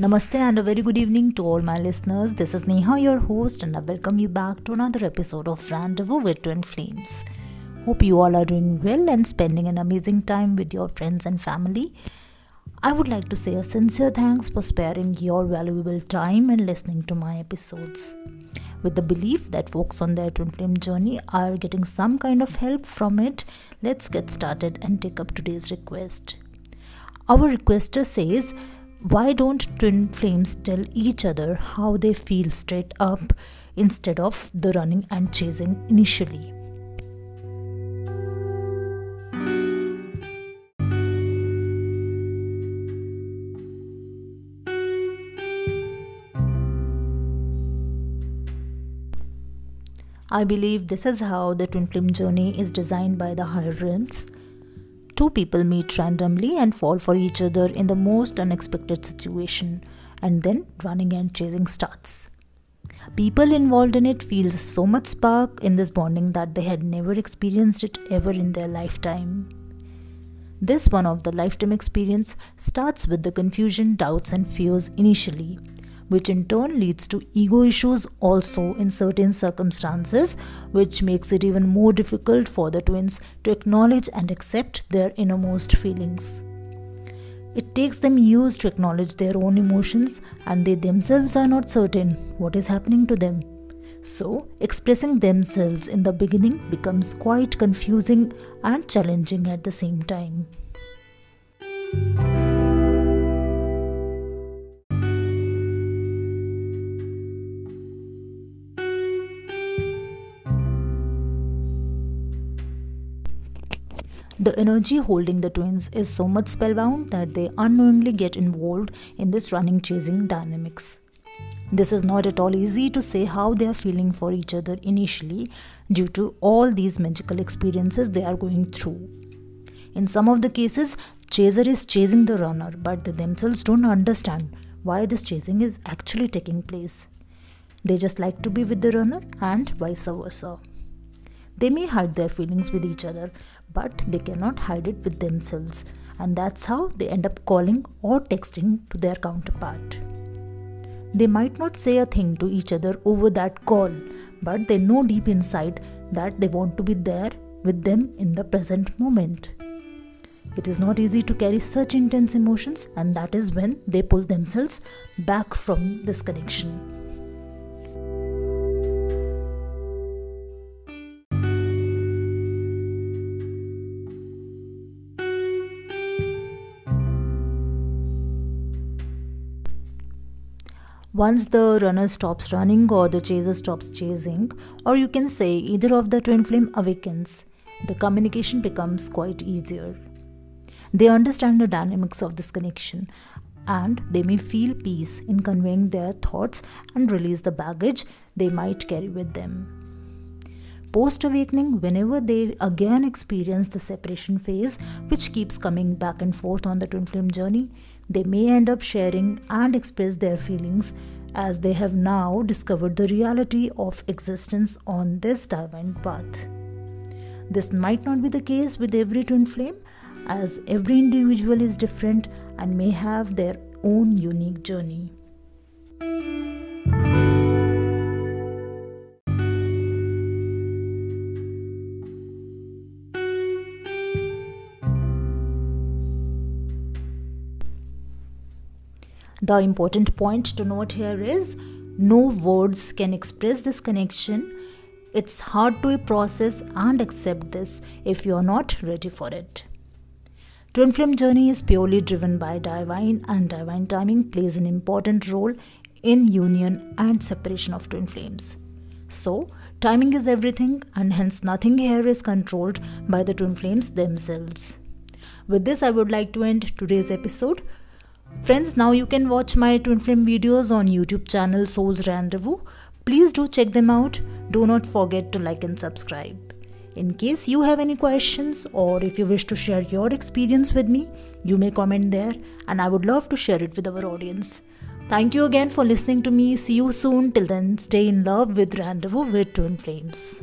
Namaste and a very good evening to all my listeners. This is Neha, your host, and I welcome you back to another episode of Rendezvous with Twin Flames. Hope you all are doing well and spending an amazing time with your friends and family. I would like to say a sincere thanks for sparing your valuable time and listening to my episodes. With the belief that folks on their twin flame journey are getting some kind of help from it, let's get started and take up today's request. Our requester says, Why don't twin flames tell each other how they feel straight up instead of the running and chasing initially? I believe this is how the twin flame journey is designed by the higher realms. Two people meet randomly and fall for each other in the most unexpected situation, and then running and chasing starts. People involved in it feel so much spark in this bonding that they had never experienced it ever in their lifetime. This one of the lifetime experience starts with the confusion, doubts, and fears initially, which in turn leads to ego issues also in certain circumstances, which makes it even more difficult for the twins to acknowledge and accept their innermost feelings. It takes them years to acknowledge their own emotions, and they themselves are not certain what is happening to them. So, expressing themselves in the beginning becomes quite confusing and challenging at the same time. The energy holding the twins is so much spellbound that they unknowingly get involved in this running chasing dynamics. This is not at all easy to say how they are feeling for each other initially due to all these magical experiences they are going through. In some of the cases, chaser is chasing the runner, but they themselves don't understand why this chasing is actually taking place. They just like to be with the runner and vice versa. They may hide their feelings with each other, but they cannot hide it with themselves, and that's how they end up calling or texting to their counterpart. They might not say a thing to each other over that call, but they know deep inside that they want to be there with them in the present moment. It is not easy to carry such intense emotions, and that is when they pull themselves back from this connection. Once the runner stops running or the chaser stops chasing, or you can say either of the twin flame awakens, the communication becomes quite easier. They understand the dynamics of this connection and they may feel peace in conveying their thoughts and release the baggage they might carry with them. Post awakening, whenever they again experience the separation phase, which keeps coming back and forth on the twin flame journey, they may end up sharing and express their feelings as they have now discovered the reality of existence on this divine path. This might not be the case with every twin flame, as every individual is different and may have their own unique journey. The important point to note here is no words can express this connection. It's hard to process and accept this if you are not ready for it. Twin Flame journey is purely driven by divine, and divine timing plays an important role in union and separation of twin flames. So, timing is everything, and hence nothing here is controlled by the twin flames themselves. With this, I would like to end today's episode. Friends, now you can watch my twin flame videos on YouTube channel Souls Rendezvous. Please do check them out. Do not forget to like and subscribe. In case you have any questions or if you wish to share your experience with me, you may comment there and I would love to share it with our audience. Thank you again for listening to me. See you soon. Till then, stay in love with Rendezvous with Twin Flames.